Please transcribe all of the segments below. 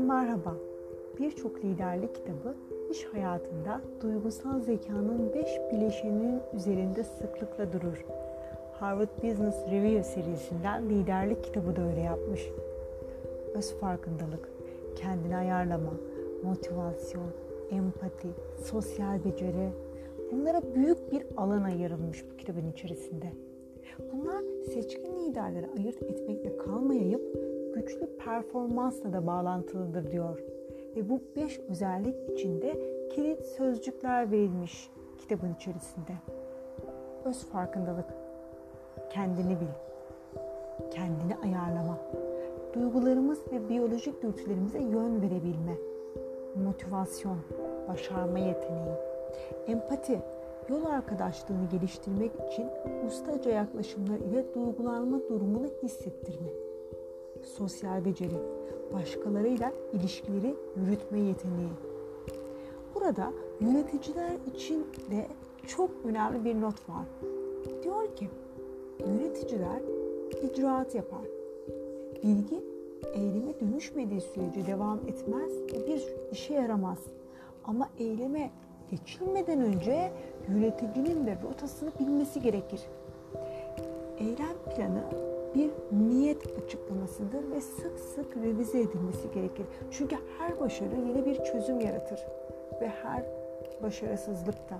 Herkesten merhaba. Birçok liderlik kitabı iş hayatında duygusal zekanın 5 bileşeninin üzerinde sıklıkla durur. Harvard Business Review serisinden liderlik kitabı da öyle yapmış. Öz farkındalık, kendini ayarlama, motivasyon, empati, sosyal beceri bunlara büyük bir alan ayrılmış bu kitabın içerisinde. Bunlar seçkin liderleri ayırt etmekle kalmayıp güçlü performansla da bağlantılıdır diyor. Ve bu beş özellik içinde kilit sözcükler verilmiş kitabın içerisinde. Öz farkındalık, kendini bil, kendini ayarlama, duygularımız ve biyolojik dürtülerimize yön verebilme, motivasyon, başarma yeteneği, empati, yol arkadaşlığını geliştirmek için ustaca yaklaşımlar ile duygulanma durumunu hissettirme. Sosyal beceri, başkalarıyla ilişkileri yürütme yeteneği. Burada yöneticiler için de çok önemli bir not var. Diyor ki, yöneticiler icraat yapar. Bilgi eyleme dönüşmediği sürece devam etmez ve bir işe yaramaz. Ama eyleme geçilmeden önce yöneticinin de rotasını bilmesi gerekir. Eylem planı bir niyet açıklamasıdır ve sık sık revize edilmesi gerekir. Çünkü her başarı yeni bir çözüm yaratır ve her başarısızlıkta.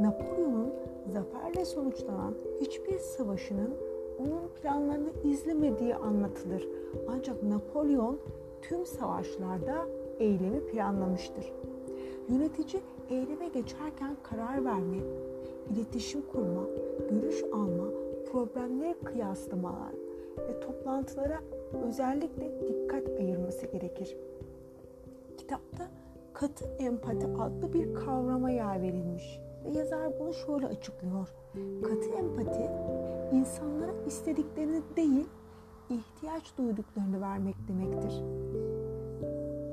Napolyon'un zaferle sonuçlanan hiçbir savaşının onun planlarını izlemediği anlatılır. Ancak Napolyon tüm savaşlarda eylemi planlamıştır. Yönetici eyleme geçerken karar verme, iletişim kurma, görüş alma, problemleri kıyaslamalar ve toplantılara özellikle dikkat ayırması gerekir. Kitapta katı empati adlı bir kavrama yer verilmiş ve yazar bunu şöyle açıklıyor. Katı empati insanlara istediklerini değil, ihtiyaç duyduklarını vermek demektir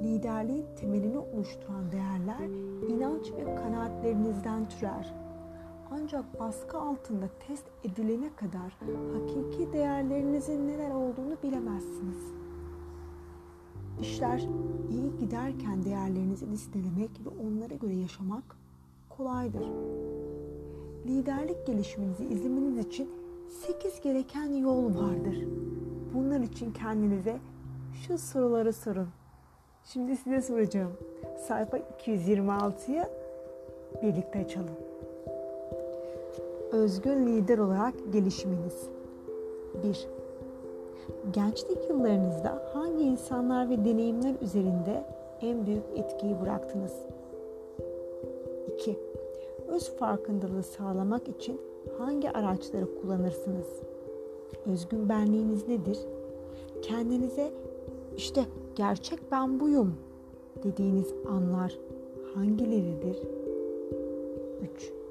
liderliğin temelini oluşturan değerler inanç ve kanaatlerinizden türer. Ancak baskı altında test edilene kadar hakiki değerlerinizin neler olduğunu bilemezsiniz. İşler iyi giderken değerlerinizi listelemek ve onlara göre yaşamak kolaydır. Liderlik gelişiminizi izlemeniz için 8 gereken yol vardır. Bunlar için kendinize şu soruları sorun. Şimdi size soracağım. Sayfa 226'yı birlikte açalım. Özgün lider olarak gelişiminiz. 1. Gençlik yıllarınızda hangi insanlar ve deneyimler üzerinde en büyük etkiyi bıraktınız? 2. Öz farkındalığı sağlamak için hangi araçları kullanırsınız? Özgün benliğiniz nedir? Kendinize işte gerçek ben buyum dediğiniz anlar hangileridir? 3.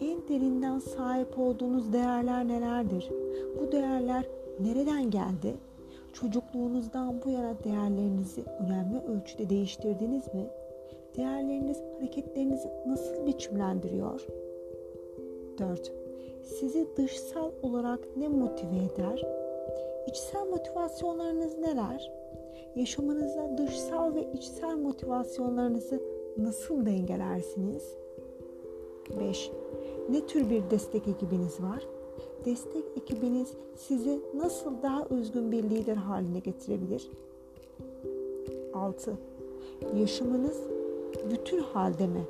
En derinden sahip olduğunuz değerler nelerdir? Bu değerler nereden geldi? Çocukluğunuzdan bu yana değerlerinizi önemli ölçüde değiştirdiniz mi? Değerleriniz hareketlerinizi nasıl biçimlendiriyor? 4. Sizi dışsal olarak ne motive eder? İçsel motivasyonlarınız neler? yaşamınızda dışsal ve içsel motivasyonlarınızı nasıl dengelersiniz? 5. Ne tür bir destek ekibiniz var? Destek ekibiniz sizi nasıl daha özgün bir lider haline getirebilir? 6. Yaşamınız bütün halde mi?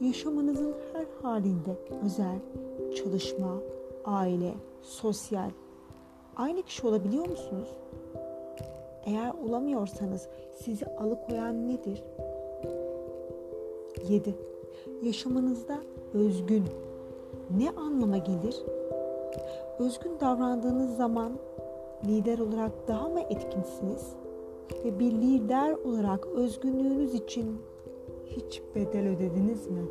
Yaşamınızın her halinde özel, çalışma, aile, sosyal aynı kişi olabiliyor musunuz? Eğer olamıyorsanız sizi alıkoyan nedir? 7. Yaşamınızda özgün ne anlama gelir? Özgün davrandığınız zaman lider olarak daha mı etkinsiniz? Ve bir lider olarak özgünlüğünüz için hiç bedel ödediniz mi?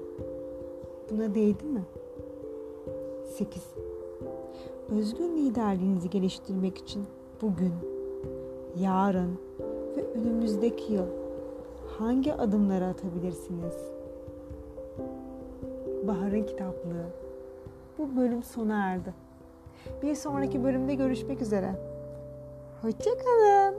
Buna değdi mi? 8. Özgün liderliğinizi geliştirmek için bugün yarın ve önümüzdeki yıl hangi adımları atabilirsiniz? Bahar'ın kitaplığı. Bu bölüm sona erdi. Bir sonraki bölümde görüşmek üzere. Hoşçakalın.